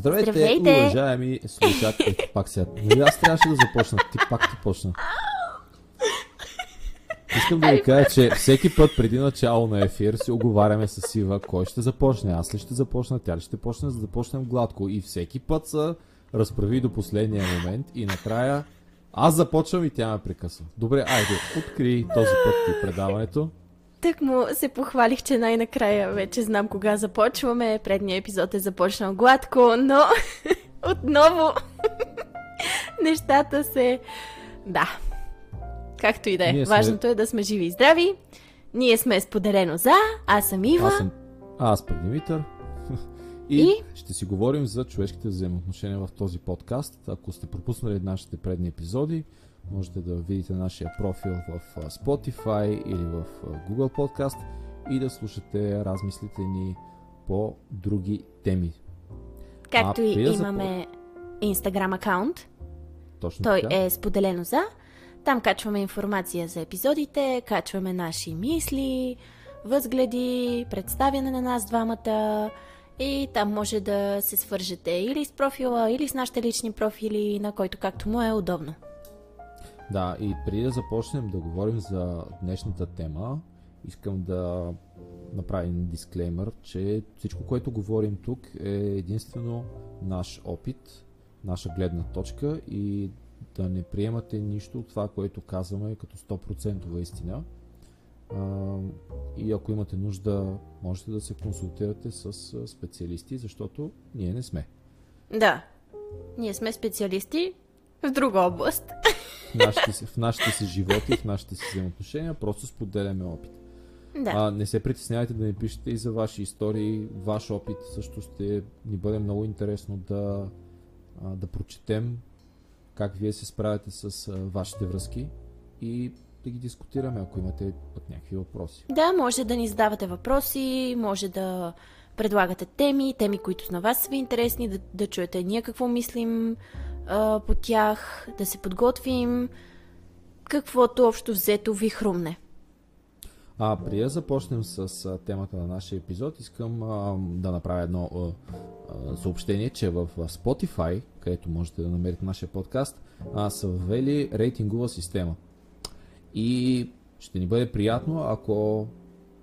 Здравейте, Здравейте! уважаеми слушатели. Пак сега. Нали аз трябваше да започна. Ти пак ти почна. Искам да ви кажа, че всеки път преди начало на ефир се оговаряме с Сива кой ще започне. Аз ли ще започна, тя ли ще почне, за да започнем гладко. И всеки път се разправи до последния момент и накрая аз започвам и тя ме прекъсва. Добре, айде, откри този път ти предаването. Тък му се похвалих, че най-накрая вече знам кога започваме. Предният епизод е започнал гладко, но отново нещата се... Да. Както и да е. Ние сме- Важното е да сме живи и здрави. Ние сме споделено за. Аз съм Ива. Аз съм а, аз пък Димитър. И, И? ще си говорим за човешките взаимоотношения в този подкаст. Ако сте пропуснали нашите предни епизоди, можете да видите нашия профил в Spotify или в Google Podcast и да слушате размислите ни по други теми. Както А, и имаме Instagram акаунт. Точно Той така. е споделено за. Там качваме информация за епизодите, качваме наши мисли, възгледи, представяне на нас двамата. И там може да се свържете или с профила, или с нашите лични профили, на който както му е удобно. Да, и преди да започнем да говорим за днешната тема, искам да направя един дисклеймер, че всичко, което говорим тук е единствено наш опит, наша гледна точка и да не приемате нищо от това, което казваме като 100% истина. И ако имате нужда, можете да се консултирате с специалисти, защото ние не сме. Да, ние сме специалисти в друга област. В нашите, си- в нашите си животи, в нашите си взаимоотношения, просто споделяме опит. Да. А, не се притеснявайте да ни пишете и за ваши истории, ваш опит също ще ни бъде много интересно да, а, да прочетем как вие се справяте с а, вашите връзки и да ги дискутираме, ако имате пък някакви въпроси. Да, може да ни задавате въпроси, може да предлагате теми, теми, които на вас са ви интересни, да, да чуете ние какво мислим а, по тях, да се подготвим, каквото общо взето ви хрумне. А преди да започнем с а, темата на нашия епизод, искам а, да направя едно а, а, съобщение, че в а, Spotify, където можете да намерите нашия подкаст, а, са ввели рейтингова система. И ще ни бъде приятно, ако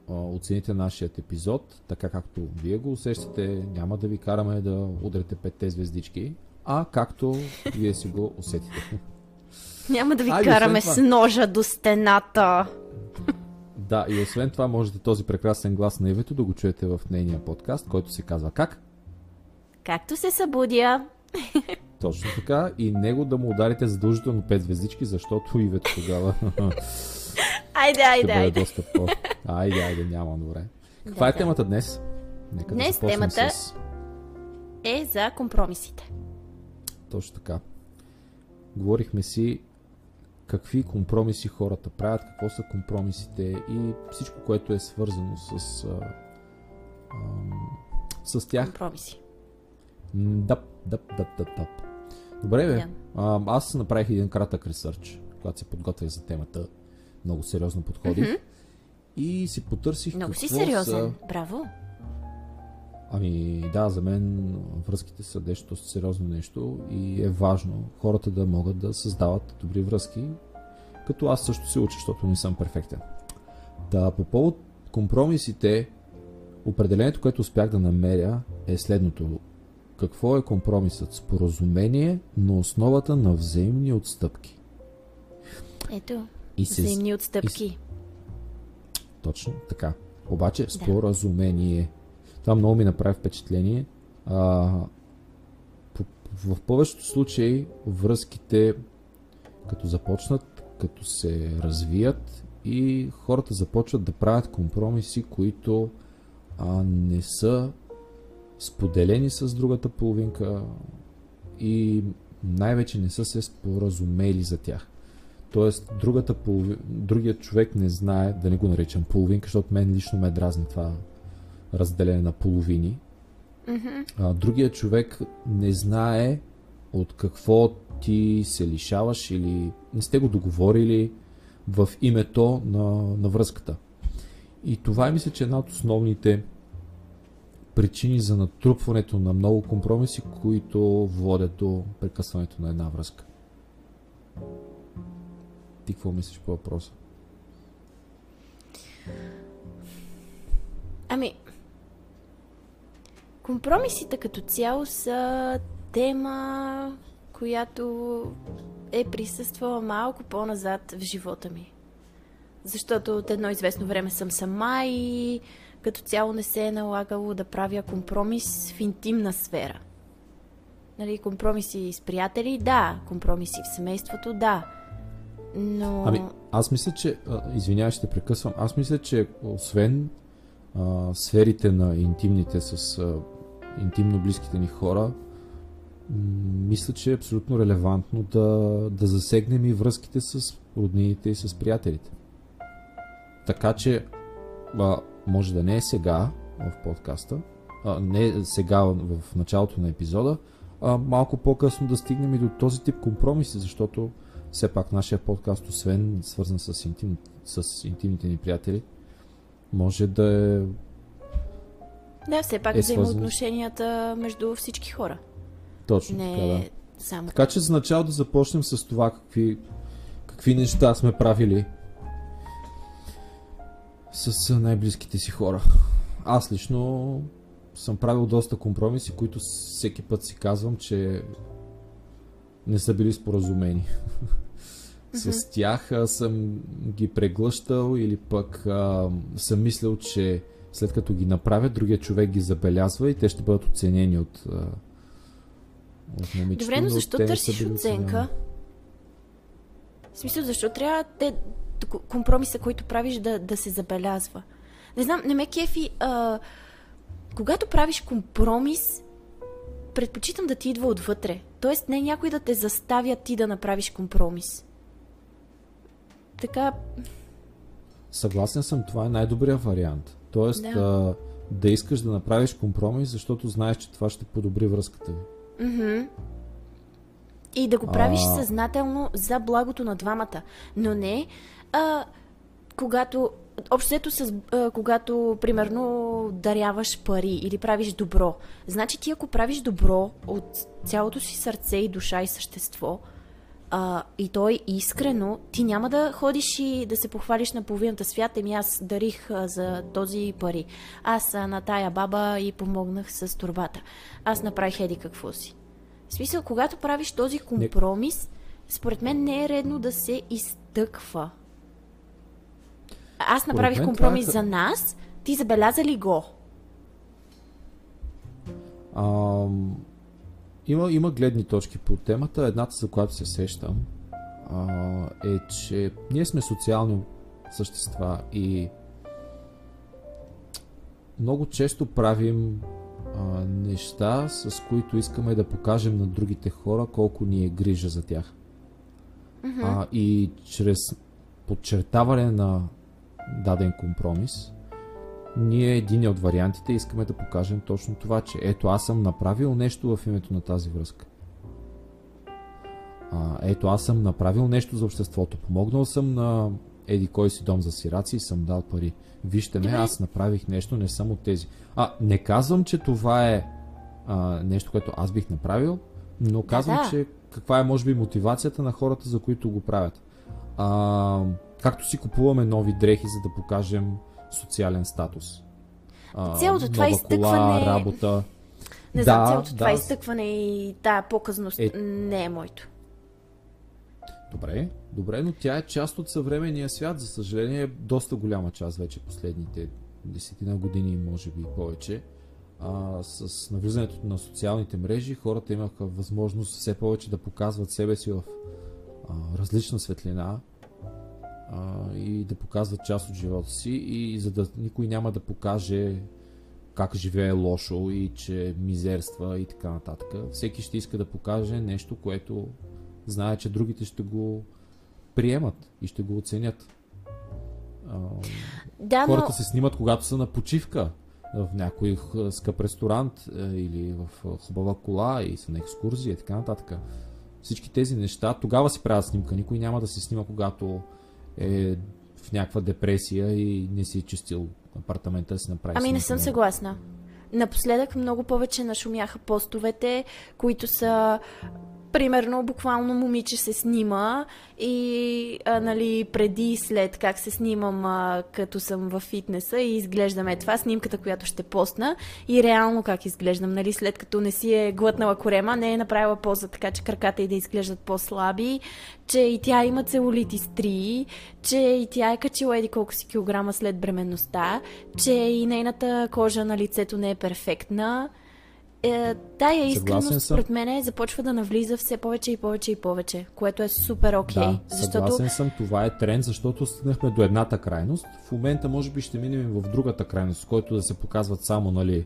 а, оцените нашият епизод, така както вие го усещате, няма да ви караме да удрете петте звездички, а както вие си го усетите. Няма да ви освен караме това- с ножа до стената. Да, и освен това можете този прекрасен глас на Ивето да го чуете в нейния подкаст, който се казва как? Както се събудя, Точно така. И него да му ударите задължително 5 звездички, защото Ивето тогава айде, айде, айде. доста по... Айде, айде, няма, добре. Каква е да. темата днес? Нека Днес да темата- с... Е за компромисите. Точно така. Говорихме си какви компромиси хората правят, какво са компромисите и всичко, което е свързано с, а, ам, с тях. Компромиси. Дъп, дъп, дъп, дъп, дъп. Добре, бе. А, аз направих един кратък ресърч, когато се подготвях за темата. Много сериозно подходих. И си потърсих Много си сериозен. са... Браво. Ами да, за мен връзките са нещо сериозно нещо и е важно хората да могат да създават добри връзки, като аз също се уча, защото не съм перфектен. Да, по повод компромисите, определението, което успях да намеря е следното. Какво е компромисът? Споразумение на основата на взаимни отстъпки. Ето, И се- взаимни отстъпки. Точно така. Обаче споразумение. Това много ми направи впечатление. А, в повечето случаи връзките като започнат, като се развият и хората започват да правят компромиси, които а, не са споделени с другата половинка и най-вече не са се споразумели за тях. Тоест, другата полови... другият човек не знае, да не го наричам половинка, защото мен лично ме дразни това разделение на половини. А, другият човек не знае от какво ти се лишаваш или не сте го договорили в името на, на връзката. И това е, мисля, че една от основните причини за натрупването на много компромиси, които водят до прекъсването на една връзка. Ти какво мислиш по въпроса? Ами, компромисите като цяло са тема, която е присъствала малко по-назад в живота ми. Защото от едно известно време съм сама и като цяло не се е налагало да правя компромис в интимна сфера. Нали, компромиси с приятели, да. Компромиси в семейството, да. Но... Ами, аз мисля, че... Извинявай, ще прекъсвам. Аз мисля, че освен а, сферите на интимните с а, интимно близките ни хора, мисля, че е абсолютно релевантно да, да засегнем и връзките с роднините и с приятелите. Така че, а, може да не е сега в подкаста, а, не е сега в началото на епизода, а малко по-късно да стигнем и до този тип компромиси, защото все пак нашия подкаст, освен свързан с, интим, с интимните ни приятели, може да е. Да, все пак е взаимоотношенията между всички хора. Точно. Не така, да. само. Така че за начало да започнем с това какви, какви неща сме правили с най-близките си хора. Аз лично съм правил доста компромиси, които всеки път си казвам, че не са били споразумени. Mm-hmm. С тях съм ги преглъщал или пък а, съм мислил, че след като ги направя, другия човек ги забелязва и те ще бъдат оценени от, от момичето. Добре, но защо търсиш оценка? В смисъл, защо трябва те, компромиса, който правиш, да, да се забелязва? Не знам, не ме кефи. А, когато правиш компромис, предпочитам да ти идва отвътре. Тоест не някой да те заставя ти да направиш компромис. Така... Съгласен съм, това е най-добрият вариант. Тоест да. да, да искаш да направиш компромис, защото знаеш, че това ще подобри връзката ви. Mm-hmm. И да го правиш а... съзнателно за благото на двамата. Но не а, когато Общото с, а, когато, примерно, даряваш пари или правиш добро. Значи ти ако правиш добро от цялото си сърце и душа и същество, а, и той искрено, ти няма да ходиш и да се похвалиш на половината свят, еми аз дарих а, за този пари. Аз а, на тая баба и помогнах с турбата. Аз направих еди какво си. В смисъл, когато правиш този компромис, според мен не е редно да се изтъква аз направих компромис е... за нас, ти забеляза ли го? А, има, има гледни точки по темата. Едната, за която се сещам, а, е, че ние сме социални същества и много често правим а, неща, с които искаме да покажем на другите хора колко ни е грижа за тях. Mm-hmm. А, и чрез подчертаване на даден компромис, ние един от вариантите искаме да покажем точно това, че ето аз съм направил нещо в името на тази връзка. А, ето аз съм направил нещо за обществото. Помогнал съм на еди кой си дом за сираци и съм дал пари. Вижте ме, аз направих нещо, не съм от тези. А, не казвам, че това е а, нещо, което аз бих направил, но казвам, да. че каква е може би мотивацията на хората, за които го правят. А, Както си купуваме нови дрехи, за да покажем социален статус. Цялото това изтъкване... Кола, работа. Не знам, да, цялото да. това изтъкване и тая показност е... не е моето. Добре, добре, но тя е част от съвременния свят. За съжаление, е доста голяма част вече последните десетина години, може би повече. А, с навлизането на социалните мрежи, хората имаха възможност все повече да показват себе си в а, различна светлина, а, и да показват част от живота си и за да никой няма да покаже как живее лошо и че мизерства и така нататък. Всеки ще иска да покаже нещо, което знае, че другите ще го приемат и ще го оценят. А, да, хората но... се снимат, когато са на почивка в някой скъп ресторант или в хубава кола и са на екскурзия и така нататък. Всички тези неща, тогава си правят снимка. Никой няма да се снима, когато е в някаква депресия и не си е чистил апартамента да си направи. Ами не съм съгласна. Напоследък много повече нашумяха постовете, които са примерно, буквално момиче се снима и а, нали, преди и след как се снимам а, като съм в фитнеса и изглеждаме. Това, снимката, която ще постна и реално как изглеждам, нали, след като не си е глътнала корема, не е направила поза така, че краката и да изглеждат по-слаби, че и тя има целулит и стрии, че и тя е качила еди колко си килограма след бременността, че и нейната кожа на лицето не е перфектна е, тая искреност, според мен, започва да навлиза все повече и повече и повече, което е супер окей. Okay, да, съгласен защото... съм, това е тренд, защото стигнахме до едната крайност. В момента може би ще минем в другата крайност, в който да се показват само, нали,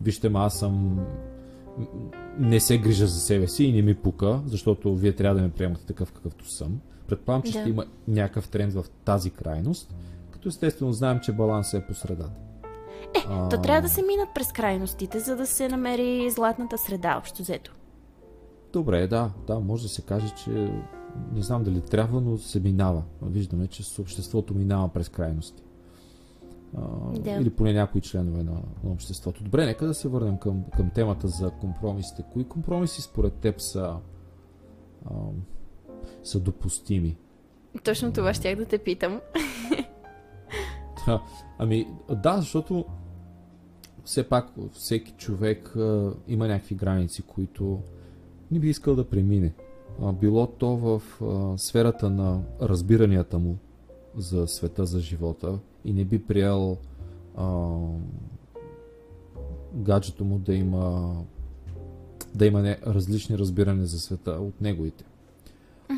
вижте ма, аз съм не се грижа за себе си и не ми пука, защото вие трябва да ме приемате такъв какъвто съм. Предполагам, че да. ще има някакъв тренд в тази крайност, като естествено знаем, че балансът е по средата. Е, а... то трябва да се минат през крайностите, за да се намери златната среда, общо взето. Добре, да, да, може да се каже, че не знам дали трябва, но се минава. Виждаме, че обществото минава през крайности. А, да. Или поне някои членове на, на обществото. Добре, нека да се върнем към, към темата за компромисите. Кои компромиси според теб са, а, са допустими? Точно това щях да те питам. ами, да, защото все пак всеки човек а, има някакви граници, които не би искал да премине. А, било то в а, сферата на разбиранията му за света, за живота и не би приел а, гаджето му да има да има не, различни разбирания за света от неговите.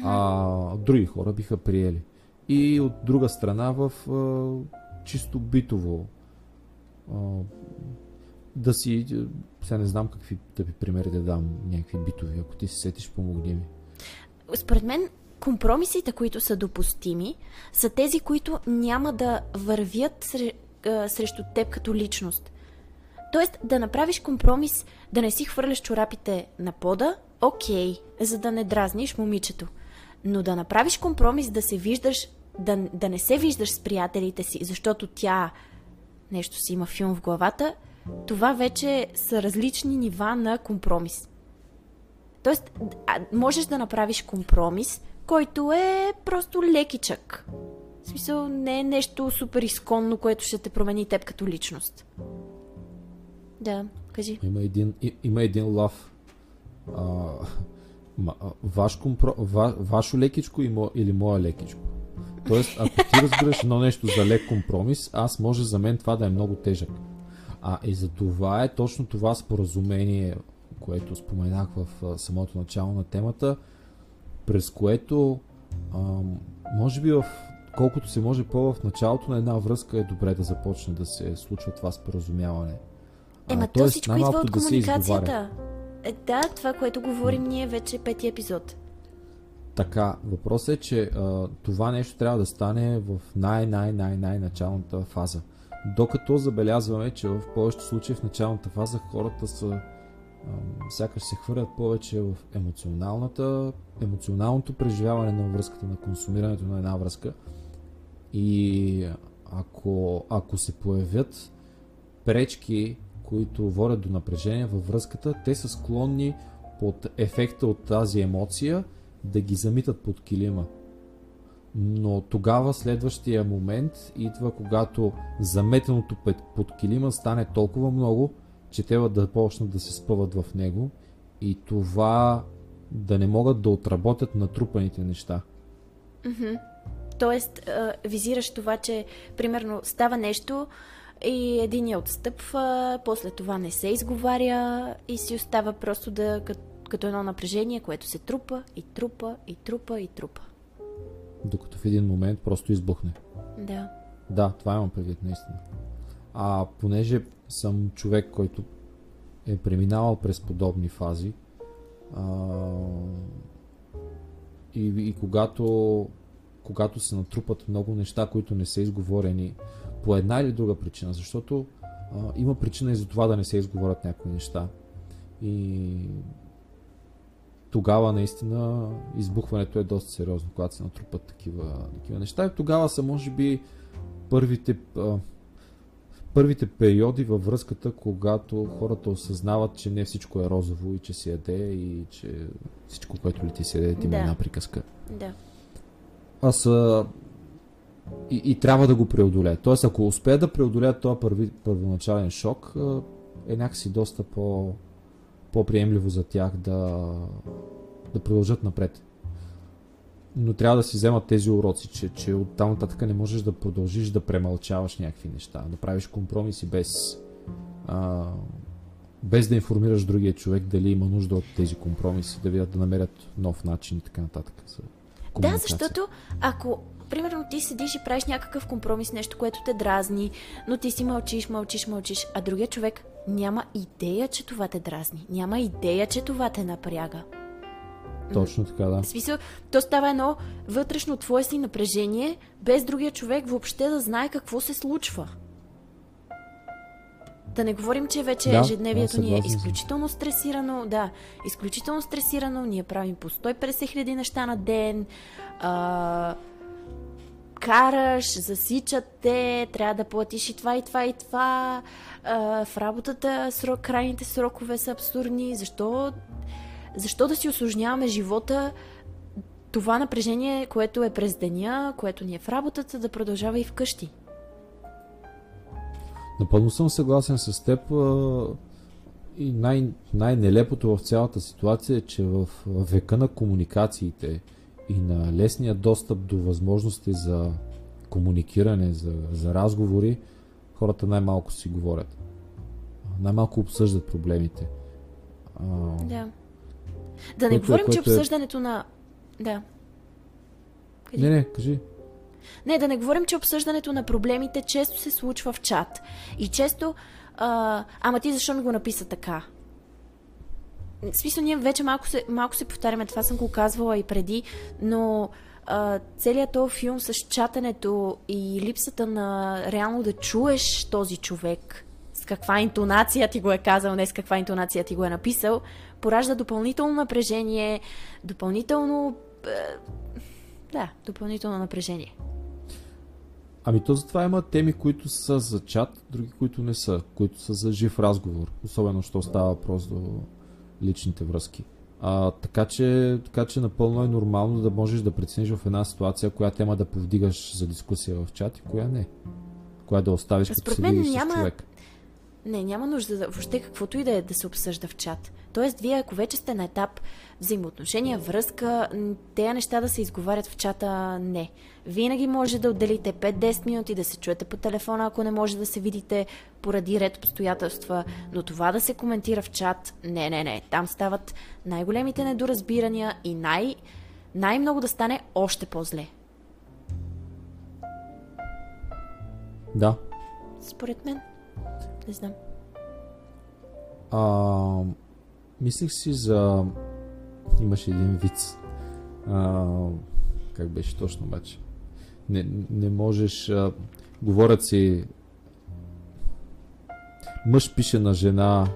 А други хора биха приели. И от друга страна в а, чисто битово а, да си, сега не знам какви ви примери да дам, някакви битови, ако ти се сетиш, помогни ми. Според мен компромисите, които са допустими, са тези, които няма да вървят срещу теб като личност. Тоест да направиш компромис, да не си хвърляш чорапите на пода, окей, за да не дразниш момичето. Но да направиш компромис да се виждаш, да, да не се виждаш с приятелите си, защото тя нещо си има филм в главата, това вече са различни нива на компромис. Тоест, можеш да направиш компромис, който е просто лекичък. В смисъл, не е нещо супер изконно, което ще те промени теб като личност. Да, кажи. Има един, има един лав. А, ваш компро, ва, вашо лекичко или моя лекичко. Тоест, ако ти разбираш едно нещо за лек компромис, аз може за мен това да е много тежък. А и за това е точно това споразумение, което споменах в самото начало на темата, през което а, може би в колкото се може по в началото на една връзка е добре да започне да се случва това споразумяване. Ема то всичко идва от комуникацията. Да е, да, това, което говорим ние вече пети епизод. Така, въпросът е, че а, това нещо трябва да стане в най-най-най-най началната фаза. Докато забелязваме, че в повечето случаи в началната фаза хората са сякаш се хвърлят повече в емоционалната, емоционалното преживяване на връзката, на консумирането на една връзка. И ако, ако се появят пречки, които водят до напрежение във връзката, те са склонни под ефекта от тази емоция да ги замитат под килима. Но тогава следващия момент идва, когато заметеното под килима стане толкова много, че трябва да почнат да се спъват в него и това да не могат да отработят натрупаните неща. Mm-hmm. Тоест, визираш това, че примерно става нещо и един я отстъпва, после това не се изговаря и си остава просто да като едно напрежение, което се трупа и трупа и трупа и трупа. Докато в един момент просто избухне. Да. Да, това имам предвид наистина. А понеже съм човек, който е преминавал през подобни фази а, и, и когато, когато се натрупат много неща, които не са изговорени по една или друга причина, защото а, има причина и за това да не се изговорят някои неща. И тогава наистина избухването е доста сериозно, когато се натрупат такива, такива неща. И тогава са, може би, първите, първите периоди във връзката, когато хората осъзнават, че не всичко е розово и че се яде и че всичко, което ли ти се яде, ти да. една приказка. Да. Аз а, и, и трябва да го преодолеят. Тоест, ако успеят да преодолеят този първи, първоначален шок, е някакси доста по, по-приемливо за тях да, да продължат напред. Но трябва да си вземат тези уроци, че, че от там нататък не можеш да продължиш да премълчаваш някакви неща, да правиш компромиси без, а, без да информираш другия човек дали има нужда от тези компромиси, да видят да намерят нов начин и така нататък. За да, защото ако примерно ти седиш и правиш някакъв компромис, нещо, което те дразни, но ти си мълчиш, мълчиш, мълчиш, а другия човек няма идея, че това те дразни. Няма идея, че това те напряга. Точно така, да. В смисъл, то става едно вътрешно твое си напрежение, без другия човек въобще да знае какво се случва. Да не говорим, че вече да, ежедневието да, ни е изключително стресирано. Да, изключително стресирано. Ние правим по 150 хиляди неща на ден. А, караш, засичат те, трябва да платиш и това, и това, и това. А, в работата срок, крайните срокове са абсурдни. Защо, защо да си осложняваме живота? Това напрежение, което е през деня, което ни е в работата, да продължава и вкъщи. Напълно съм съгласен с теб. И най- най-нелепото в цялата ситуация е, че в века на комуникациите, и на лесния достъп до възможности за комуникиране, за, за разговори, хората най-малко си говорят. Най-малко обсъждат проблемите. А, да. Да не е- говорим, е, че обсъждането е... на... Да. Кажи. Не, не, кажи. Не, да не говорим, че обсъждането на проблемите често се случва в чат. И често... А, ама ти защо ми го написа така? В смисъл, ние вече малко се, малко се повтаряме, това съм го казвала и преди, но а, целият този филм с чатането и липсата на реално да чуеш този човек, с каква интонация ти го е казал, не с каква интонация ти го е написал, поражда допълнително напрежение, допълнително... Да, допълнително напрежение. Ами то затова има теми, които са за чат, други, които не са, които са за жив разговор. Особено, що става въпрос до личните връзки. А, така, че, така че напълно е нормално да можеш да прецениш в една ситуация, коя тема да повдигаш за дискусия в чат и коя не. Коя да оставиш като се видиш няма... с човек. Не, няма нужда да, въобще каквото и да е да се обсъжда в чат. Тоест, вие ако вече сте на етап взаимоотношения, връзка, тези неща да се изговарят в чата, не. Винаги може да отделите 5-10 минути да се чуете по телефона, ако не може да се видите поради ред обстоятелства, но това да се коментира в чат, не, не, не. Там стават най-големите недоразбирания и най- най-много да стане още по-зле. Да. Според мен. Не знам. А, мислих си за... Имаше един вид. А, как беше точно обаче? Не, не можеш... А, говорят си... Мъж пише на жена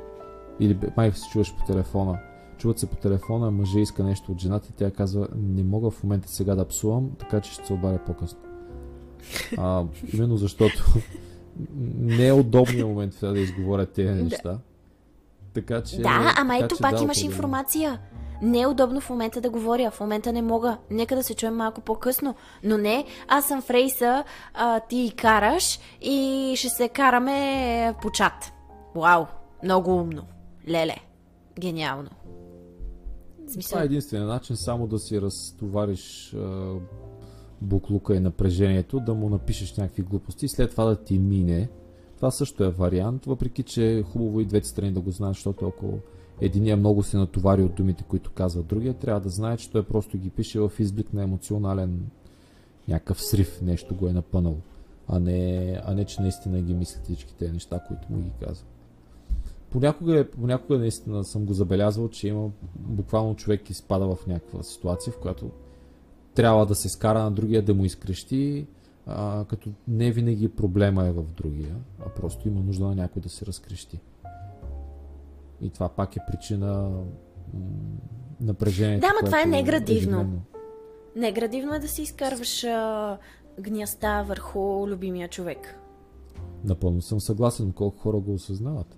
или май се чуваш по телефона. Чуват се по телефона, мъже иска нещо от жената и тя казва, не мога в момента сега да псувам, така че ще се обаря по-късно. А, именно защото не е удобният момент да изговорят тези неща. Така че. Да, ама ето пак да, имаш информация. Не е удобно в момента да говоря. В момента не мога. Нека да се чуем малко по-късно. Но не, аз съм Фрейса, а, ти караш и ще се караме по чат. Вау, много умно. Леле, гениално. Смисъл... Това е единствения начин само да си разтовариш а, буклука и напрежението, да му напишеш някакви глупости и след това да ти мине. Това също е вариант, въпреки че е хубаво и двете страни да го знаят, защото ако единия много се натовари от думите, които казва другия, трябва да знае, че той просто ги пише в изблик на емоционален някакъв срив, нещо го е напънал, а не, а не че наистина ги мисли всички тези неща, които му ги казва. Понякога, е, понякога наистина съм го забелязвал, че има буквално човек изпада в някаква ситуация, в която трябва да се скара на другия да му изкрещи, а, като не винаги проблема е в другия, а просто има нужда на някой да се разкрещи. И това пак е причина напрежението. Да, но това е неградивно. Е неградивно е да си изкарваш а, гняста върху любимия човек. Напълно съм съгласен, колко хора го осъзнават.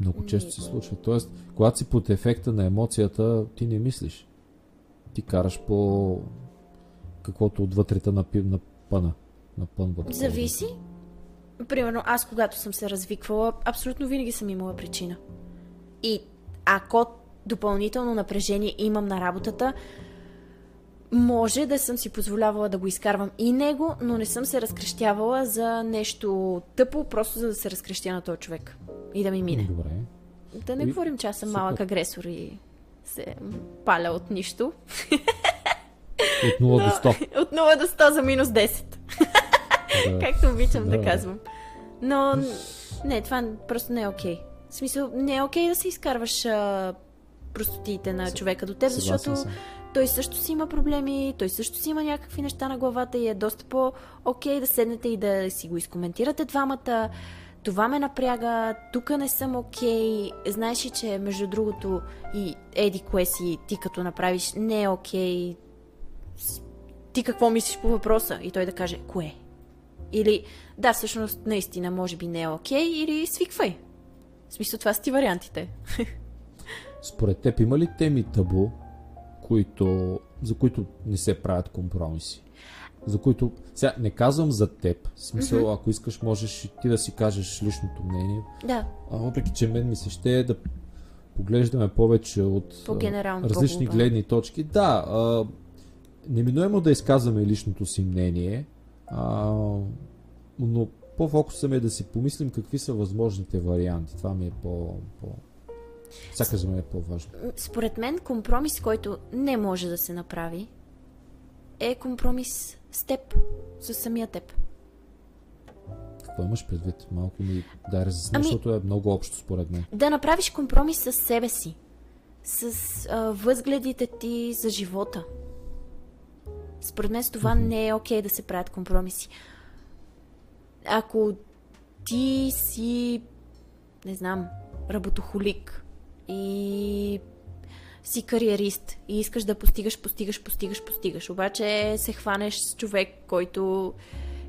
Много често се случва. Тоест, когато си под ефекта на емоцията, ти не мислиш. Ти караш по каквото отвътре на, на пъна. На пънва. такова. Зависи. Примерно, аз когато съм се развиквала, абсолютно винаги съм имала причина. И ако допълнително напрежение имам на работата, може да съм си позволявала да го изкарвам и него, но не съм се разкрещявала за нещо тъпо, просто за да се разкрещя на този човек. И да ми мине. Добре. Да не И- говорим, че аз съм малък агресор и се паля от нищо. От 0 до 100. От 0 до 100 за минус 10. Да. Както обичам да, Да. казвам. Но не, това просто не е окей. В смисъл, не е окей да се изкарваш а, простотиите на човека до теб, защото той също си има проблеми, той също си има някакви неща на главата и е доста по-окей да седнете и да си го изкоментирате двамата. Това ме напряга, тук не съм окей. Знаеш ли, че между другото и еди кое си ти като направиш не е окей. С- Ти какво мислиш по въпроса? И той да каже кое? Или да, всъщност наистина може би не е окей, или свиквай. В смисъл това са ти вариантите. Според теб има ли теми табу, които, за които не се правят компромиси? За които... Сега, не казвам за теб. В смисъл, mm-hmm. ако искаш, можеш и ти да си кажеш личното мнение. Да, А въпреки, че мен ми се ще е да поглеждаме повече от различни по-глобално. гледни точки. Да, а, неминуемо да изказваме личното си мнение, а, но по-фокуса ми е да си помислим какви са възможните варианти. Това ми е по... по... Сякаш за мен е по-важно. според мен компромис, който не може да се направи, е компромис с теб, с самия теб. Какво имаш предвид? Малко ми дай разясни, Ами- защото е много общо според мен. Да направиш компромис с себе си, с а, възгледите ти за живота. Според мен с това не е окей да се правят компромиси. Ако ти си, не знам, работохолик и си кариерист и искаш да постигаш, постигаш, постигаш, постигаш. Обаче се хванеш с човек, който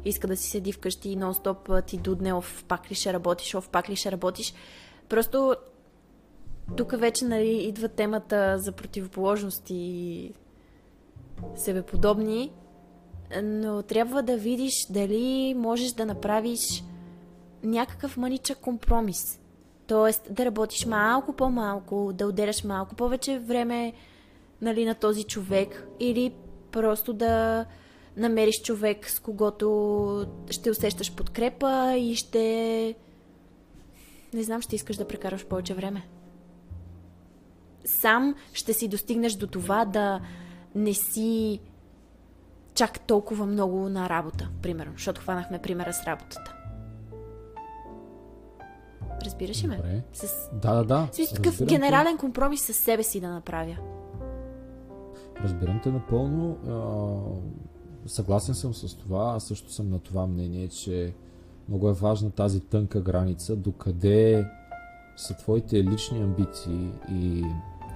иска да си седи вкъщи и нон-стоп ти дудне, оф, пак ли ще работиш, оф, пак ли ще работиш. Просто тук вече нали, идва темата за противоположности и себеподобни, но трябва да видиш дали можеш да направиш някакъв мъничък компромис. Тоест да работиш малко по-малко, да отделяш малко повече време нали, на този човек или просто да намериш човек, с когото ще усещаш подкрепа и ще... Не знам, ще искаш да прекараш повече време. Сам ще си достигнеш до това да не си чак толкова много на работа, примерно, защото хванахме примера с работата. Разбираш ли ме? Добре. С... Да, да, да. Смисъл такъв Разбирам те. генерален компромис с себе си да направя. Разбирам те напълно. А, съгласен съм с това. Аз също съм на това мнение, че много е важна тази тънка граница, докъде са твоите лични амбиции и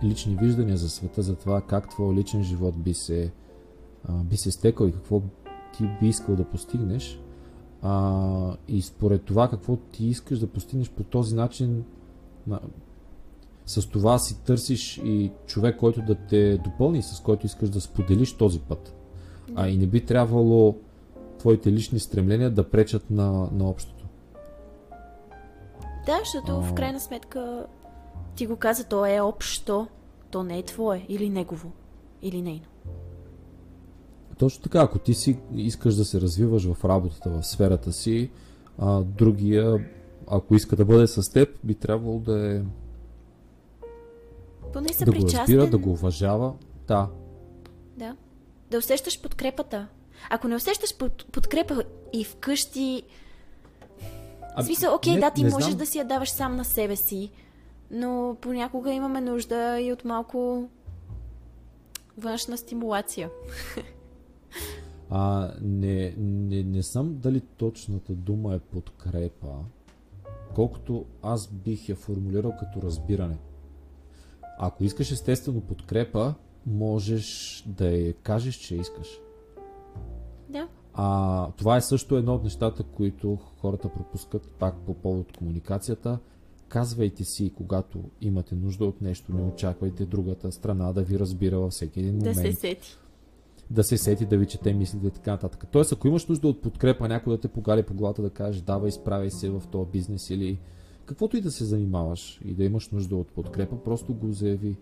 лични виждания за света, за това как твой личен живот би се, а, би се стекал и какво ти би искал да постигнеш. А, и според това какво ти искаш да постигнеш по този начин, на, с това си търсиш и човек, който да те допълни, с който искаш да споделиш този път. А и не би трябвало твоите лични стремления да пречат на, на общото. Да, защото в А. крайна сметка ти го каза, то е общо, то не е твое или негово, или нейно. Точно така, ако ти си искаш да се развиваш в работата, в сферата си, а, другия, ако иска да бъде с теб, би трябвало да е Поне да го съпричастен. разбира, да го уважава. Да, Да. Да усещаш подкрепата. Ако не усещаш под, подкрепа и вкъщи... В смисъл, окей, не- да, ти можеш знам. да си я даваш сам на себе си, но понякога имаме нужда и от малко външна стимулация. А, не, не, не съм дали точната дума е подкрепа, колкото аз бих я формулирал като разбиране. Ако искаш естествено подкрепа, можеш да я кажеш, че искаш. Да. А, това е също едно от нещата, които хората пропускат пак по повод комуникацията. Казвайте си, когато имате нужда от нещо, не очаквайте другата страна да ви разбира във всеки един момент. Да се сети. Да се сети, да ви чете мислите и така нататък. Тоест, ако имаш нужда от подкрепа, някой да те погали по главата да каже, давай, изправяй се в този бизнес или каквото и да се занимаваш и да имаш нужда от подкрепа, просто го заяви.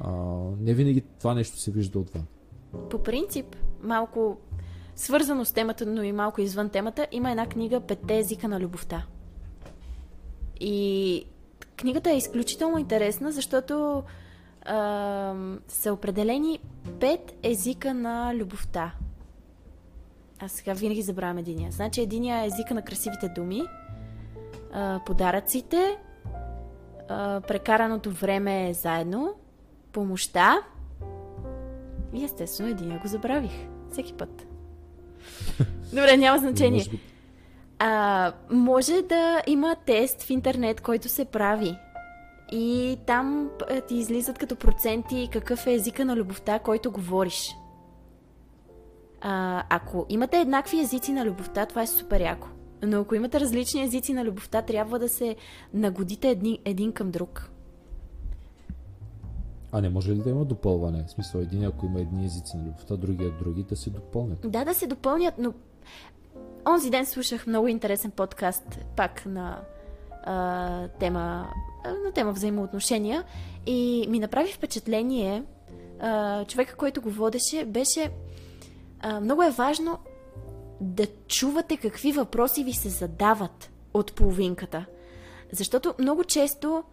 А, не винаги това нещо се вижда отвън. По принцип, малко свързано с темата, но и малко извън темата, има една книга Петте езика на любовта. И книгата е изключително интересна, защото а, са определени пет езика на любовта. Аз сега винаги забравям единия. Значи единия е езика на красивите думи, а, подаръците, а, прекараното време е заедно, помощта и естествено единия го забравих. Всеки път. Добре, няма значение. А, може да има тест в интернет, който се прави. И там ти излизат като проценти какъв е езика на любовта, който говориш. А, ако имате еднакви езици на любовта, това е супер яко. Но ако имате различни езици на любовта, трябва да се нагодите един, един към друг. А не може ли да има допълване? В смисъл, един ако има едни езици на любовта, другия други да се допълнят. Да, да се допълнят, но онзи ден слушах много интересен подкаст, пак на а, тема, на тема взаимоотношения и ми направи впечатление, а, човека, който го водеше, беше а, много е важно да чувате какви въпроси ви се задават от половинката. Защото много често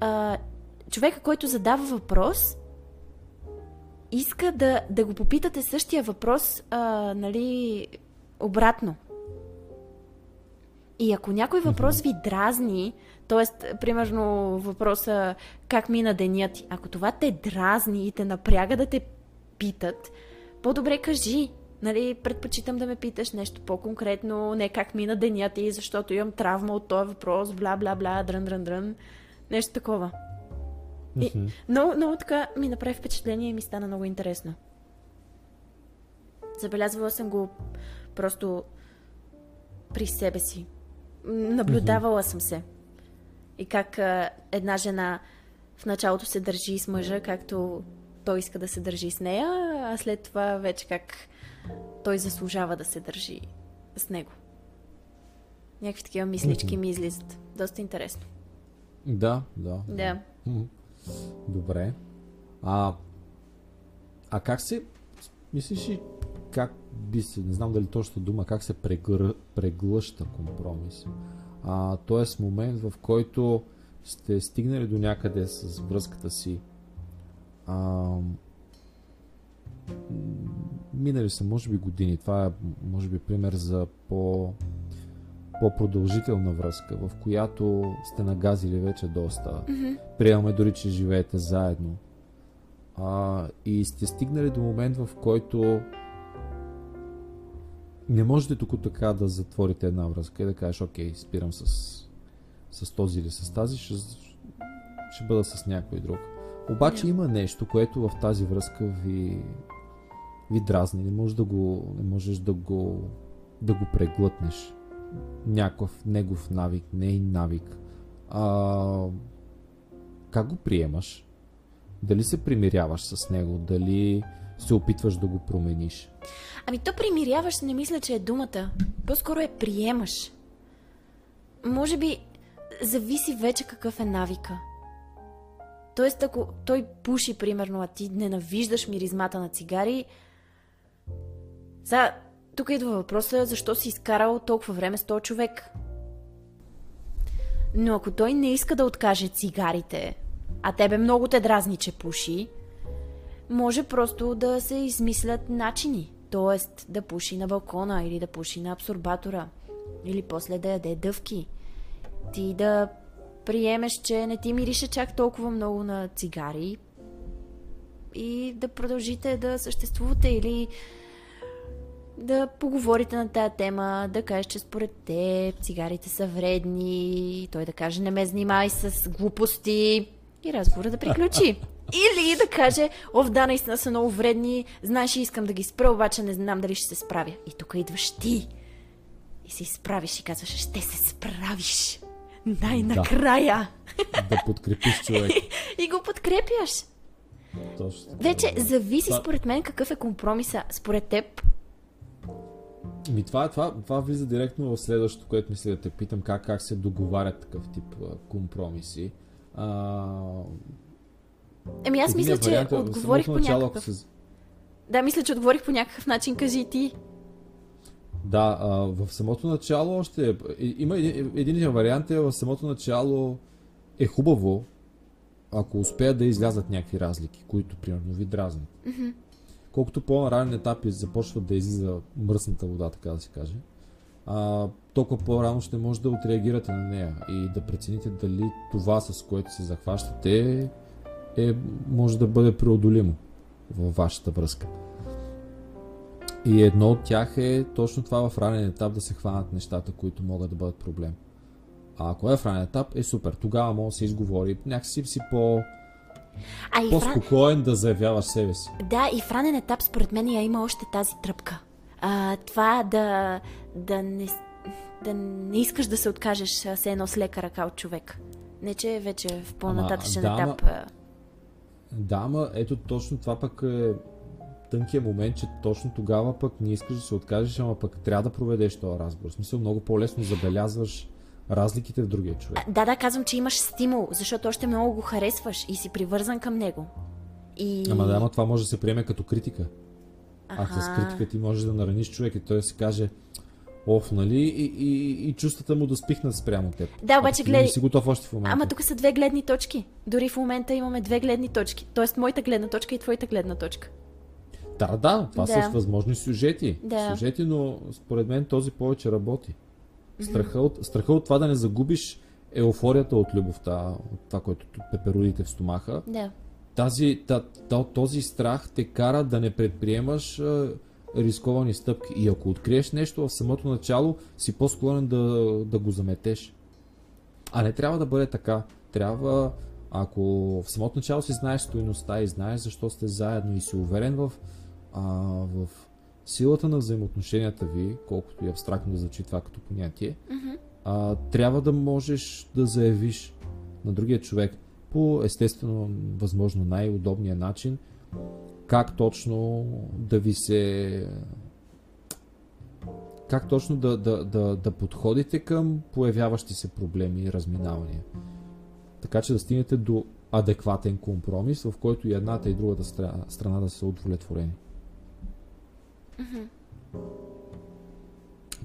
а, човека, който задава въпрос, иска да, да го попитате същия въпрос, а, нали, обратно. И ако някой въпрос ви дразни, т.е. примерно въпроса как мина денят ти, ако това те дразни и те напряга да те питат, по-добре кажи. Нали, предпочитам да ме питаш нещо по-конкретно, не как мина денят ти, защото имам травма от този въпрос, бла-бла-бла, дрън-дрън-дрън. Нещо такова. И, Мгм. но, но така ми направи впечатление и ми стана много интересно. Забелязвала съм го просто при себе си. Наблюдавала съм се. И как а, една жена в началото се държи с мъжа, както той иска да се държи с нея, а след това вече как той заслужава да се държи с него. Някакви такива мислички ми излизат. Доста интересно. Да, да. Да. Добре. А, а как се, мислиш ли, как би се, не знам дали точно дума, как се прегър, преглъща компромис? А, тоест момент, в който сте стигнали до някъде с връзката си, а, минали са може би години, това е може би пример за по по-продължителна връзка, в която сте нагазили вече доста. Приемаме дори, че живеете заедно. А, и сте стигнали до момент, в който не можете тук така да затворите една връзка и да кажеш, окей, спирам с, с този или с тази, ще, ще бъда с някой друг. Обаче има нещо, което в тази връзка ви, ви дразни. Не можеш да го, не можеш да го, да го преглътнеш. Някакъв негов навик, нейн навик. А, как го приемаш? Дали се примиряваш с него? Дали се опитваш да го промениш? Ами то примиряваш, не мисля, че е думата. По-скоро е приемаш. Може би зависи вече какъв е навика. Тоест, ако той пуши, примерно, а ти ненавиждаш миризмата на цигари, за тук идва въпроса, защо си изкарал толкова време с този човек. Но ако той не иска да откаже цигарите, а тебе много те дразни, че пуши, може просто да се измислят начини. Тоест да пуши на балкона или да пуши на абсорбатора. Или после да яде дъвки. Ти да приемеш, че не ти мирише чак толкова много на цигари и да продължите да съществувате или да поговорите на тая тема, да кажеш, че според те цигарите са вредни, той да каже не ме занимай с глупости и разговора да приключи. Или да каже, о, да, наистина са много вредни, знаеш, искам да ги спра, обаче не знам дали ще се справя. И тук идваш ти. И се изправиш и казваш, ще се справиш. Най-накрая. Да, да подкрепиш човек. и го подкрепяш. Точно. Вече зависи Това- според мен какъв е компромиса. Според теб, Ми това, това, това влиза директно в следващото, което мисля да те питам, как, как се договарят такъв тип компромиси. А, еми аз мисля, че вариант е отговорих по начало, някакъв... се- Да, мисля, че отговорих по някакъв начин, кажи и ти. Да, а, в самото начало още. и- Има един, един вариант е в самото начало е хубаво, ако успеят да излязат някакви разлики, които примерно ви дразнят. Колкото по-ранен етап започват да излиза мръсната вода, така да се каже, а, толкова по-рано ще може да отреагирате на нея и да прецените дали това, с което се захващате, е, може да бъде преодолимо във вашата връзка. И едно от тях е точно това в ранен етап да се хванат нещата, които могат да бъдат проблем. А ако е в ранен етап, е супер. Тогава може да се изговори. Някакси си по, А по-спокоен да заявяваш себе си. да, и в ранен етап, според мен, я има още тази тръпка. А, това да, да, не, да не искаш да се откажеш се едно с лека ръка от човек. Не, че вече в по-нататъчен да, ама- етап. а, Да, ама ето точно това пък е тънкият момент, че точно тогава пък не искаш да се откажеш, ама пък трябва да проведеш този разговор. В смисъл много по-лесно забелязваш разликите в другия човек. А, Да, да, казвам, че имаш стимул, защото още много го харесваш и си привързан към него. И... Ама да, ама това може да се приеме като критика. А с критика ти можеш да нараниш човек и той да си каже Оф, нали? И, и, и чувствата му да спихнат спрямо теб. Да, обаче гледай- Не си готов още в момента. Ама тук са две гледни точки. Дори в момента имаме две гледни точки. Тоест моята гледна точка и твоята гледна точка. Да, да, това Да. са възможни сюжети. Да. Сюжети, но според мен този повече работи. Страха от, страха от това да не загубиш еуфорията от любовта, от това, което пеперудите в стомаха, Да. тази, та, та, този страх те кара да не предприемаш а, рисковани стъпки. И ако откриеш нещо в самото начало, си по-склонен да, да го заметеш. А не трябва да бъде така. Трябва, ако в самото начало си знаеш стоеността и знаеш защо сте заедно и си уверен в, а, в силата на взаимоотношенията ви, колкото и абстрактно да звучи това като понятие, а, трябва да можеш да заявиш на другия човек по естествено, възможно най-удобния начин, как точно да ви се. Как точно да, да, да, да подходите към появяващи се проблеми и разминавания. Така че да стигнете до адекватен компромис, в който и едната и другата страна, страна да са удовлетворени.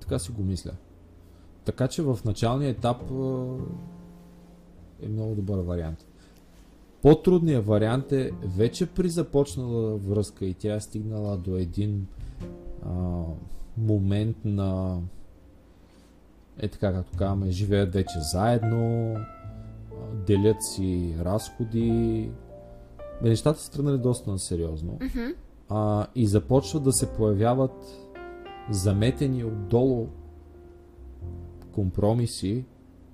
Така си го мисля. Така че в началния етап е много добър вариант. По-трудният вариант е вече при започнала връзка и тя е стигнала до един а, момент на е така както казваме, живеят вече заедно, делят си разходи. Нещата са тръгнали доста на сериозно. А, и започват да се появяват заметени отдолу компромиси,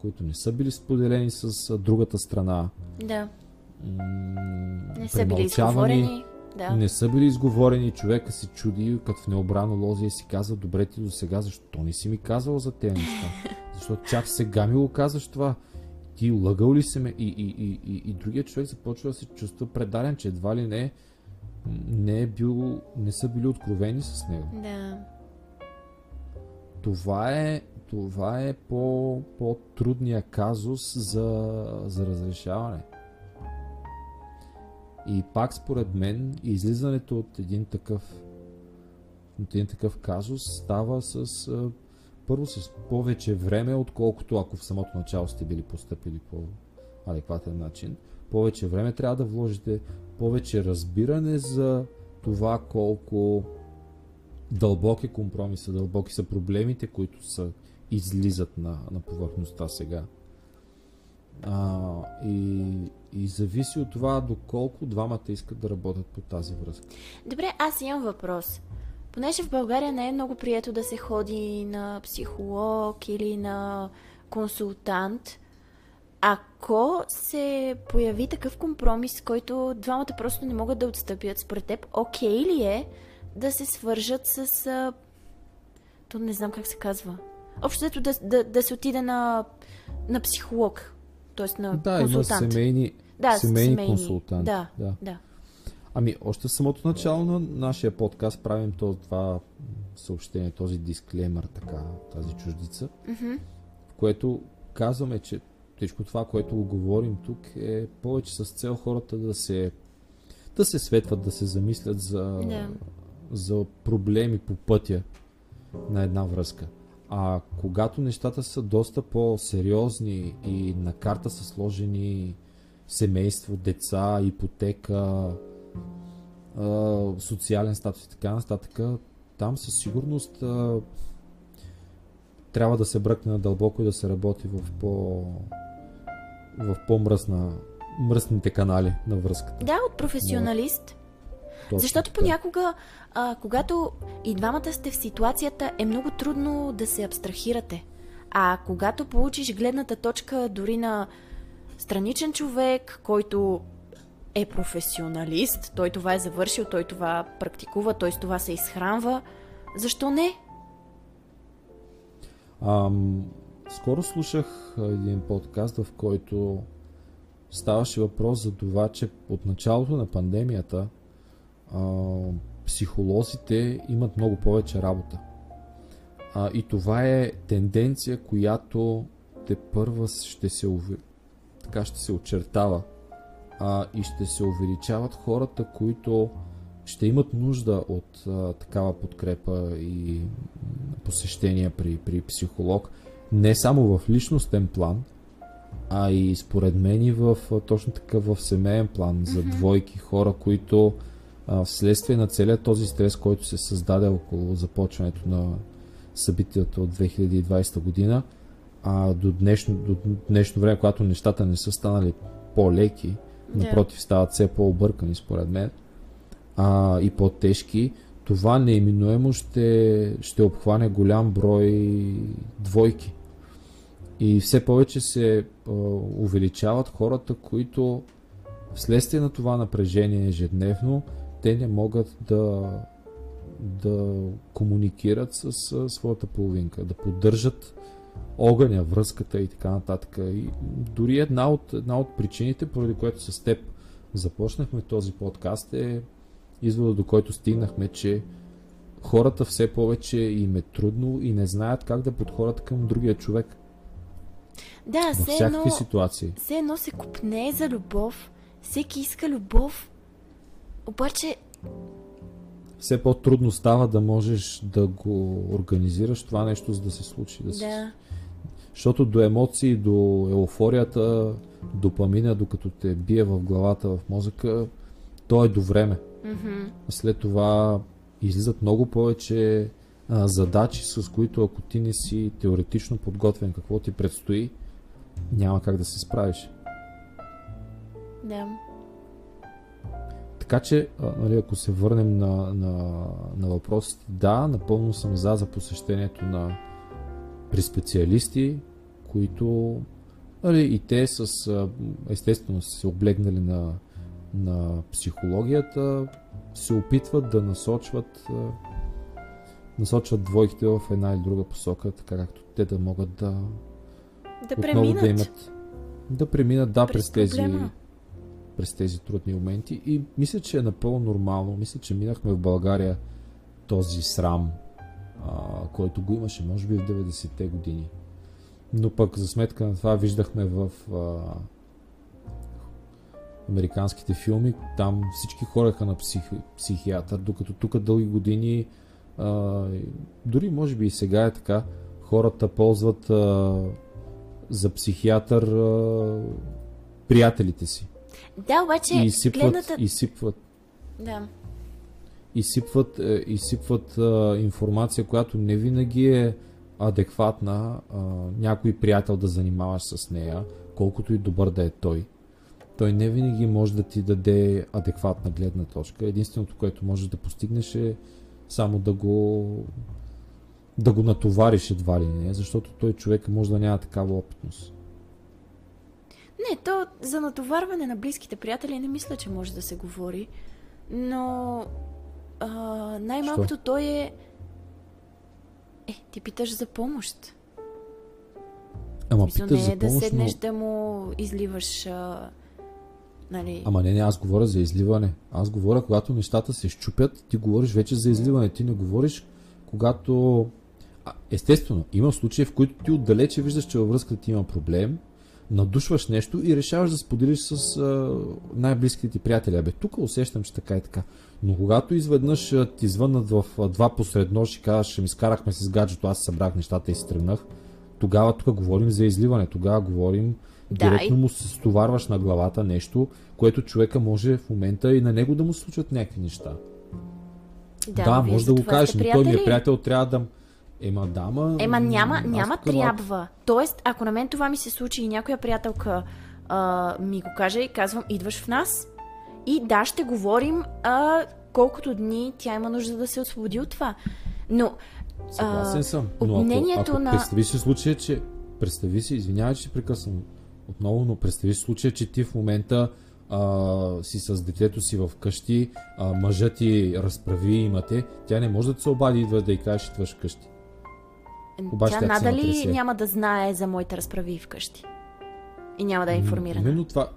които не са били споделени с другата страна. Да. Не са били изговорени. Да. Не са били изговорени, човека се чуди, като в необрано лозе и си казва, добре ти до сега, защо не си ми казал за тези неща? Защото чак сега ми го казваш това. Ти лъгал ли се ме? И, и, и, и, и другия човек започва да се чувства предаден, че едва ли не, не, е бил, не са били откровени с него. Да. Това е, това е по, по-трудния казус за, за разрешаване. И пак според мен излизането от един такъв от един такъв казус става с първо с повече време, отколкото ако в самото начало сте били поступили по адекватен начин. Повече време трябва да вложите, повече разбиране за това колко дълбок е компромиса, дълбоки са проблемите, които са, излизат на, на повърхността сега. А, и, и зависи от това доколко двамата искат да работят по тази връзка. Добре, аз имам въпрос. Понеже в България не е много прието да се ходи на психолог или на консултант, ако се появи такъв компромис, който двамата просто не могат да отстъпят, според теб, окей okay ли е да се свържат с... А... То не знам как се казва. Общо да, да, да се отиде на, на психолог, т.е. на да, консултант. има семейни, да, семейни, семейни консултанти. Да, да. да. Ами, още в самото начало на нашия подкаст правим това съобщение, този дисклеймер, така, тази чуждица, mm-hmm. в което казваме, че всичко това, което го говорим тук е повече с цел хората да се да се светват, да се замислят за, yeah. за проблеми по пътя на една връзка. А когато нещата са доста по-сериозни и на карта са сложени семейство, деца, ипотека, социален статус и така нататък, там със сигурност трябва да се бръкне надълбоко и да се работи в по в по-мръсна мръсните канали на връзката. Да, от професионалист. Точно, Защото понякога, а, когато и двамата сте в ситуацията, е много трудно да се абстрахирате. А когато получиш гледната точка дори на страничен човек, който е професионалист, той това е завършил, той това практикува, той с това се изхранва, защо не? Ам, скоро слушах един подкаст, в който ставаше въпрос за това, че от началото на пандемията психолозите имат много повече работа. А, и това е тенденция, която те първа ще се, така ще се очертава. А, и ще се увеличават хората, които ще имат нужда от а, такава подкрепа и посещения при, при психолог, не само в личностен план, а и според мен и в точно така в семейен план за двойки хора, които а, вследствие на целият този стрес, който се създаде около започването на събитията от 2020 година, а до днешно, до днешно време, когато нещата не са станали по-леки, напротив, стават все по-объркани според мен а, и по-тежки, това неиминуемо ще, ще обхване голям брой двойки. И все повече се а, увеличават хората, които вследствие на това напрежение ежедневно, те не могат да, да комуникират с, с своята половинка, да поддържат огъня, връзката и така нататък. И дори една от, една от причините, поради което с теб започнахме този подкаст е извода, до който стигнахме, че хората все повече им е трудно и не знаят как да подходят към другия човек. Да, във все всякакви едно, ситуации. Все едно се купне за любов. Всеки иска любов. Обаче все по-трудно става да можеш да го организираш това нещо, за да се случи. Да, да. Се... Защото до емоции, до еуфорията, допамина, докато те бие в главата, в мозъка, то е до време. Mm-hmm. След това излизат много повече а, задачи, с които ако ти не си теоретично подготвен какво ти предстои, няма как да се справиш. Да. Така че, нали, ако се върнем на, на, на въпросите, да, напълно съм за за посещението на при специалисти, които нали, и те с естествено са се облегнали на, на психологията, се опитват да насочват насочват двойките в една или друга посока, така както те да могат да да преминат. да имат да преминат да през, през тези през тези трудни моменти и мисля, че е напълно нормално. Мисля, че минахме в България този срам, а, който го имаше, може би в 90-те години. Но пък за сметка на това виждахме в а, американските филми, там всички хореха на псих, психиатър, докато тук дълги години, а, дори може би и сега е така, хората ползват а, за психиатър а, приятелите си. Да, обаче и изсипват, гледната... изсипват, Да. изсипват, е, изсипват а, информация, която не винаги е адекватна а, някой приятел да занимаваш с нея, колкото и добър да е той. Той не винаги може да ти даде адекватна гледна точка. Единственото, което можеш да постигнеш е само да го да го натовариш едва ли не, защото той човек може да няма такава опитност. Не, то за натоварване на близките приятели не мисля, че може да се говори. Но а, най-малкото Що? той е... Е, ти питаш за помощ. Ама Мисля, питаш не за е да помощ, седнеш но... да му изливаш... А, нали... Ама не, не, аз говоря за изливане. Аз говоря, когато нещата се щупят, ти говориш вече за изливане. Ти не говориш, когато... А, естествено, има случаи, в които ти отдалече виждаш, че във връзката ти има проблем, надушваш нещо и решаваш да споделиш с а, най-близките ти приятели. Абе, тук усещам, че така и така. Но когато изведнъж ти звъннат в а, два посред нощ и ще ми скарахме си с гаджето, аз събрах нещата и си тръгнах, тогава тук говорим за изливане. Тогава говорим Да, директно му се стоварваш на главата нещо, което човека може в момента и на него да му се случват някакви неща. Да, Да, може да го кажеш, но той ми е приятел, трябва да... Ема да, ма... Ема няма, аз няма малко- трябва. Тоест, ако на мен това ми се случи и някоя приятелка а, ми го каже, казвам, идваш в нас. И да, ще говорим а, колкото дни тя има нужда да се освободи от това. Но Съгласен съм. Но ако, ако на- представи си случая, че... Представи си, извинявай, че прекъсвам отново, но представи си случая, че ти в момента а, си с детето си в къщи, а, мъжът ти разправи имате, тя не може да се обади, идва да й кажеш, идваш вкъщи. Обаче тя надали няма да знае за моите разправи вкъщи. И няма да е информирана. Именно това.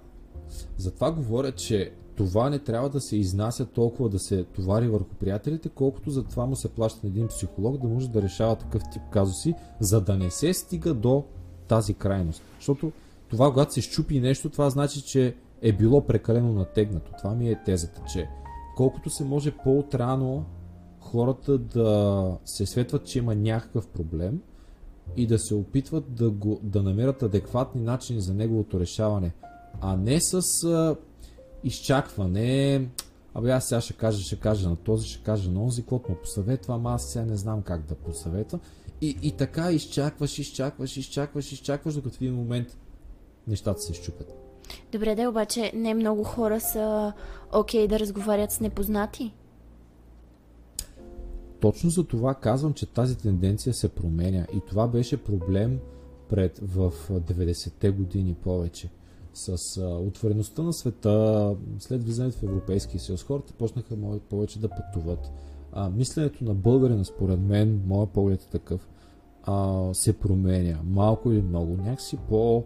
Затова говоря, че това не трябва да се изнася толкова да се товари върху приятелите, колкото за това му се плаща на един психолог да може да решава такъв тип казуси, за да не се стига до тази крайност. Защото това, когато се щупи нещо, това значи, че е било прекалено натегнато. Това ми е тезата, че колкото се може по-отрано хората да се светват, че има някакъв проблем и да се опитват да, го, да намерят адекватни начини за неговото решаване, а не с а, изчакване. Абе аз сега ще кажа, ще кажа на този, ще кажа на онзи, който му посъветва, ама аз сега не знам как да посъветвам. И, и така изчакваш, изчакваш, изчакваш, изчакваш, докато в един момент нещата се щупят. Добре, да, обаче не много хора са окей да разговарят с непознати. Точно за това казвам, че тази тенденция се променя и това беше проблем пред в 90-те години повече. С отвореността на света, след влизането в Европейския съюз, хората почнаха повече да пътуват. А, мисленето на българина, според мен, моят поглед е такъв, а, се променя. Малко или много. Някакси по,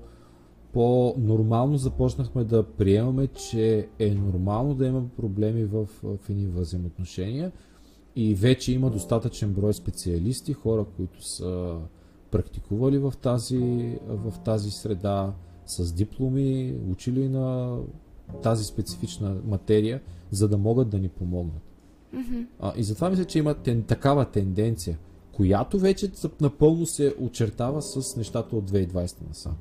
по-нормално започнахме да приемаме, че е нормално да има проблеми в, в едни взаимоотношения и вече има достатъчен брой специалисти, хора, които са практикували в тази, в тази среда, с дипломи, учили на тази специфична материя, за да могат да ни помогнат. Mm-hmm. А, и затова мисля, че има тен, такава тенденция, която вече напълно се очертава с нещата от 2020 насам.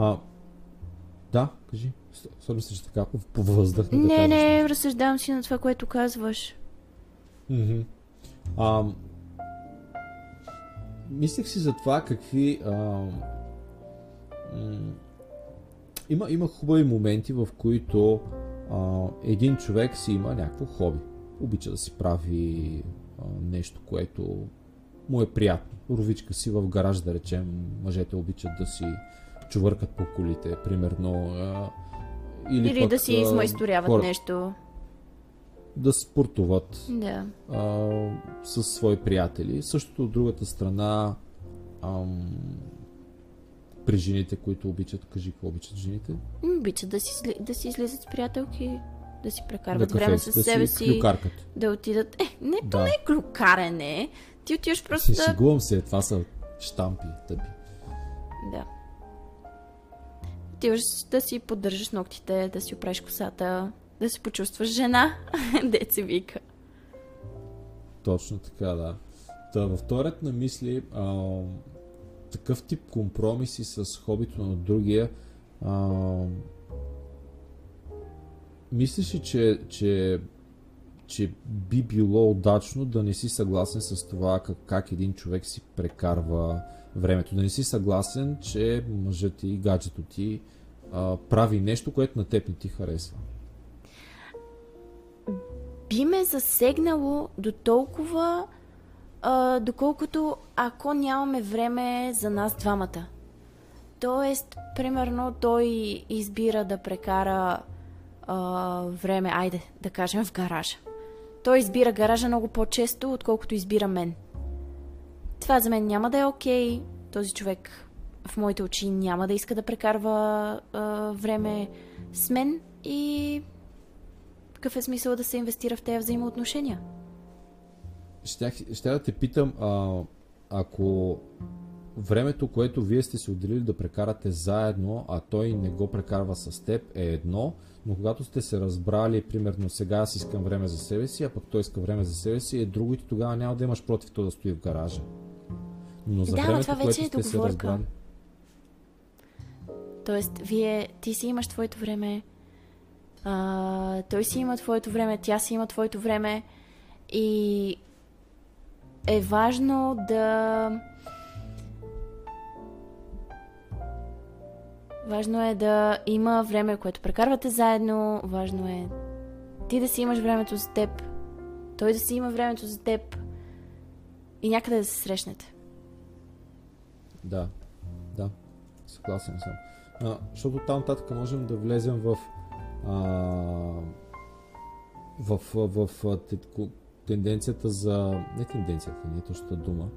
А, да, кажи. Сори се, че така по въздъх. да Не, не, разсъждавам си на това, което казваш. Мгм. А, мислех си за това какви. А, м- има, има хубави моменти, в които а, един човек си има някакво хоби. Обича да си прави а, нещо, което му е приятно. Ровичка си в гараж, да речем, мъжете обичат да си чувъркат по колите, примерно. А, или, Или пък, да си измайсторяват хора- нещо. Да спортуват Да. а, с свои приятели. Същото от другата страна ам, при жените, които обичат, кажи какво обичат жените. Обичат да си, да си излизат с приятелки, да си Да прекарват време с да себе си клюкаркат. да отидат... Е, не, то Да. не е клюкарене. Ти отиваш просто Си да... шегувам се, това са штампи, тъпи. Да. Отиваш да си поддържаш ногтите, да си оправиш косата, да се почувстваш жена, се вика. Точно така, да. Та, във вторият на мисли, а, такъв тип компромиси с хобито на другия, а, мислиш ли, че, че, че би било удачно да не си съгласен с това как, как един човек си прекарва времето? Да не си съгласен, че мъжът ти, гаджето ти а, прави нещо, което на теб не ти харесва? би ме засегнало до толкова, а, доколкото ако нямаме време за нас двамата. Тоест, примерно, той избира да прекара а, време, айде, да кажем, в гаража. Той избира гаража много по-често, отколкото избира мен. Това за мен няма да е окей. Okay. Този човек в моите очи няма да иска да прекарва а, време с мен и какъв е смисъл да се инвестира в тези взаимоотношения? Ще, ще да те питам, а, ако времето, което вие сте се отделили да прекарате заедно, а той не го прекарва с теб, е едно, но когато сте се разбрали, примерно сега аз искам време за себе си, а пък той иска време за себе си, е друго и тогава няма да имаш против то да стои в гаража. Но за да, времето, това вече е се разбрали... Тоест, вие, ти си имаш твоето време, а, той си има твоето време, тя си има твоето време и е важно да Важно е да има време, което прекарвате заедно. Важно е ти да си имаш времето за теб, той да си има времето за теб и някъде да се срещнете. Да, да, съгласен съм. А, защото там нататък можем да влезем в а, в, в, в, тенденцията за... Не тенденцията, не е точната дума.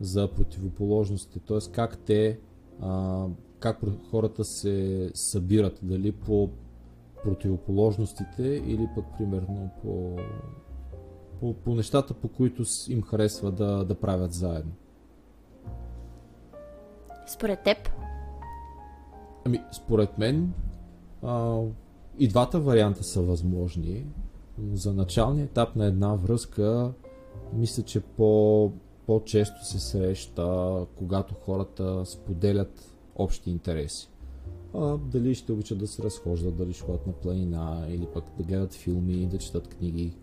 За противоположностите. Т.е. как те... А, как хората се събират. Дали по противоположностите или пък примерно по, по, по нещата, по които им харесва да, да правят заедно. Според теб? Ами, според мен а, и двата варианта са възможни. За началния етап на една връзка, мисля, че по, по-често се среща, когато хората споделят общи интереси. А, дали ще обичат да се разхождат, дали ще ходят на планина, или пък да гледат филми, да четат книги.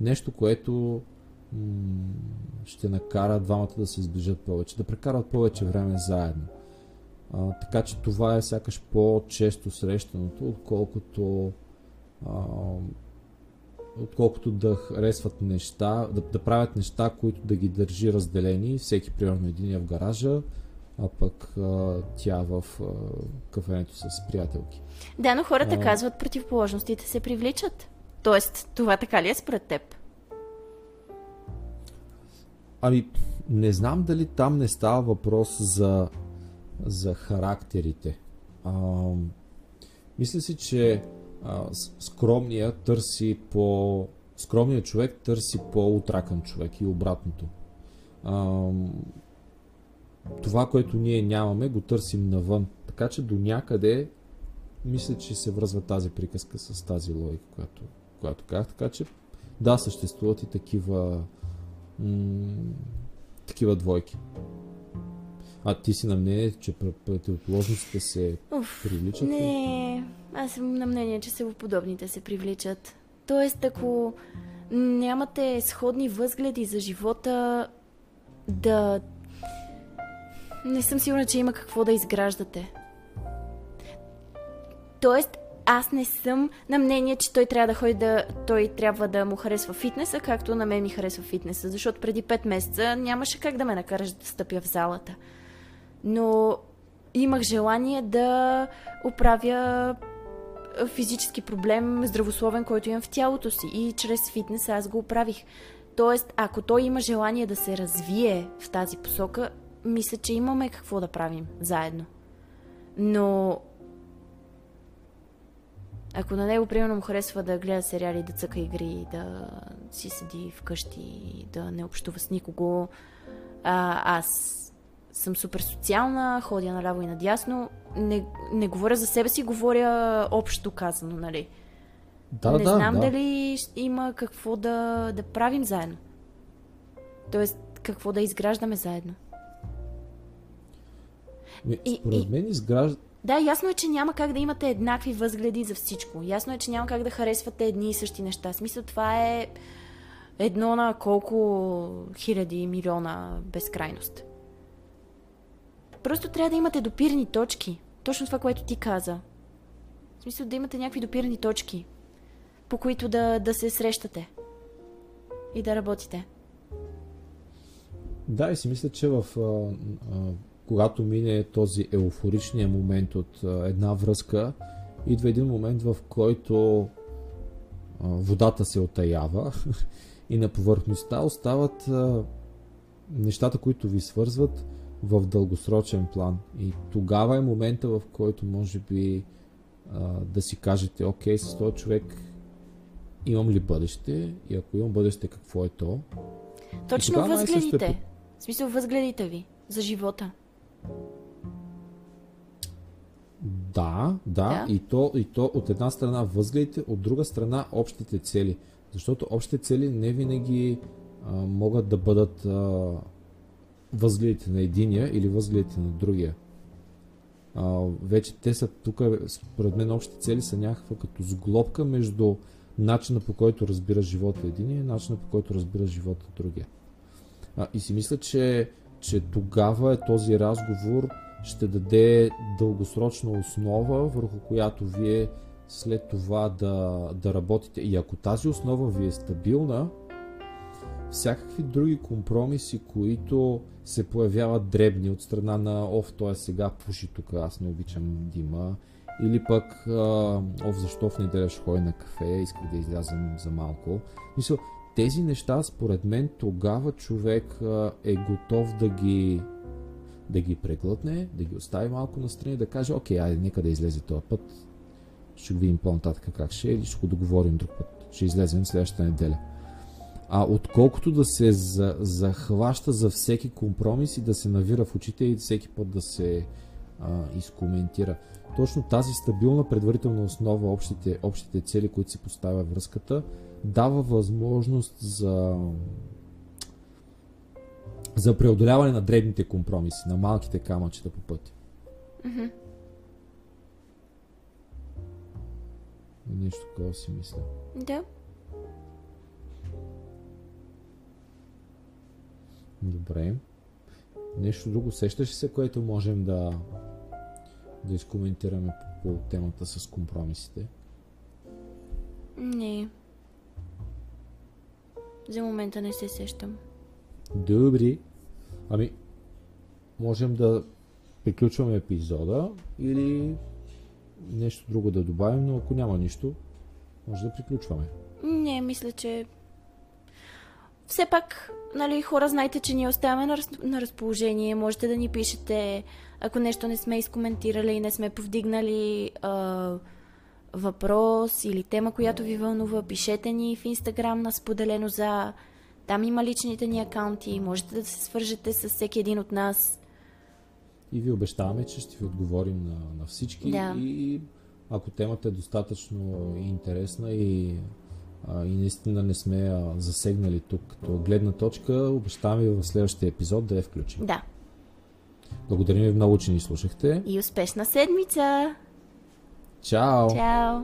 Нещо, което ще накара двамата да се изближат повече, да прекарат повече време заедно. А, така че това е сякаш по-често срещаното, отколкото а, отколкото да харесват неща, да, да правят неща, които да ги държи разделени, всеки примерно един е в гаража, а пък а, тя в а, кафенето с приятелки. Да, но хората а... казват противоположностите се привличат. Тоест, това така ли е според теб? Ами, не знам дали там не става въпрос за за характерите. А, мисля си, че а, скромният търси по... Скромният човек търси по-утракан човек и обратното. А, това, което ние нямаме, го търсим навън. Така че до някъде мисля, че се връзва тази приказка с тази логика, която, която казах. Така че да, съществуват и такива м- такива двойки. А ти си на мнение, че противоположностите се Уф, привличат? Не, аз съм на мнение, че себеподобните се привличат. Тоест, ако нямате сходни възгледи за живота, да... Не съм сигурна, че има какво да изграждате. Тоест, аз не съм на мнение, че той трябва да ходи да... Той трябва да му харесва фитнеса, както на мен ми харесва фитнеса, защото преди 5 месеца нямаше как да ме накараш да стъпя в залата но имах желание да оправя физически проблем, здравословен, който имам в тялото си. И чрез фитнес аз го оправих. Тоест, ако той има желание да се развие в тази посока, мисля, че имаме какво да правим заедно. Но ако на него, примерно, му харесва да гледа сериали, да цъка игри, да си седи вкъщи, да не общува с никого, а, аз съм супер социална, ходя наляво и надясно. Не, не говоря за себе си, говоря общо казано, нали? Да, не да, знам да. дали има какво да, да правим заедно. Тоест, какво да изграждаме заедно. И, според и, мен изгражда... Да, ясно е, че няма как да имате еднакви възгледи за всичко. Ясно е, че няма как да харесвате едни и същи неща. Смисъл, това е едно на колко хиляди милиона безкрайност. Просто трябва да имате допирни точки. Точно това, което ти каза. В смисъл да имате някакви допирни точки, по които да, да се срещате. и да работите. Да, и си мисля, че в, а, а, когато мине този еуфоричния момент от една връзка, идва един момент, в който водата се отаява и на повърхността остават нещата, които ви свързват в дългосрочен план. И тогава е момента, в който може би да си кажете, окей, с този човек имам ли бъдеще и ако имам бъдеще, какво е то? Точно възгледите. Е... В смисъл възгледите ви за живота. Да, да, да. И, то, и то от една страна възгледите, от друга страна общите цели. Защото общите цели не винаги а, могат да бъдат а, възгледите на единия или възгледите на другия. А, вече те са тук, според мен, общите цели са някаква като сглобка между начина по който разбира живота единия и начина по който разбира живота другия. А, и си мисля, че, че тогава е този разговор ще даде дългосрочна основа, върху която вие след това да, да работите. И ако тази основа ви е стабилна, всякакви други компромиси, които се появяват дребни от страна на ов, той е сега пуши тук, аз не обичам дима, или пък ов, защо в неделя ще ходя на кафе, исках да излязам за малко. Мисля, тези неща, според мен, тогава човек е готов да ги да ги преглътне, да ги остави малко настрани, да каже, окей, айде, нека да излезе този път. Ще го видим по-нататък как ще е или ще го договорим друг път. Ще излезем следващата неделя. А отколкото да се за, захваща за всеки компромис и да се навира в очите и всеки път да се а, изкоментира. Точно тази стабилна предварителна основа, общите, общите цели, които си поставя връзката, дава възможност за за преодоляване на дребните компромиси, на малките камъчета по пътя. Mm-hmm. Нещо такова си мисля. Да. Добре. Нещо друго сещаш се, което можем да да изкоментираме по, по темата с компромисите? Не. За момента не се сещам. Добре. Ами, можем да приключваме епизода или нещо друго да добавим, но ако няма нищо, може да приключваме. Не, мисля, че все пак, нали, хора, знайте, че ние оставяме на, раз... на разположение. Можете да ни пишете, ако нещо не сме изкоментирали и не сме повдигнали а, въпрос или тема, която ви вълнува, пишете ни в Инстаграм на споделено за там има личните ни акаунти, можете да се свържете с всеки един от нас. И ви обещаваме, че ще ви отговорим на, на всички. Да. И ако темата е достатъчно интересна и, и наистина не сме засегнали тук като гледна точка, обещаваме ви в следващия епизод да я включим. Да. Благодарим ви много, че ни слушахте. И успешна седмица! Чао! Чао!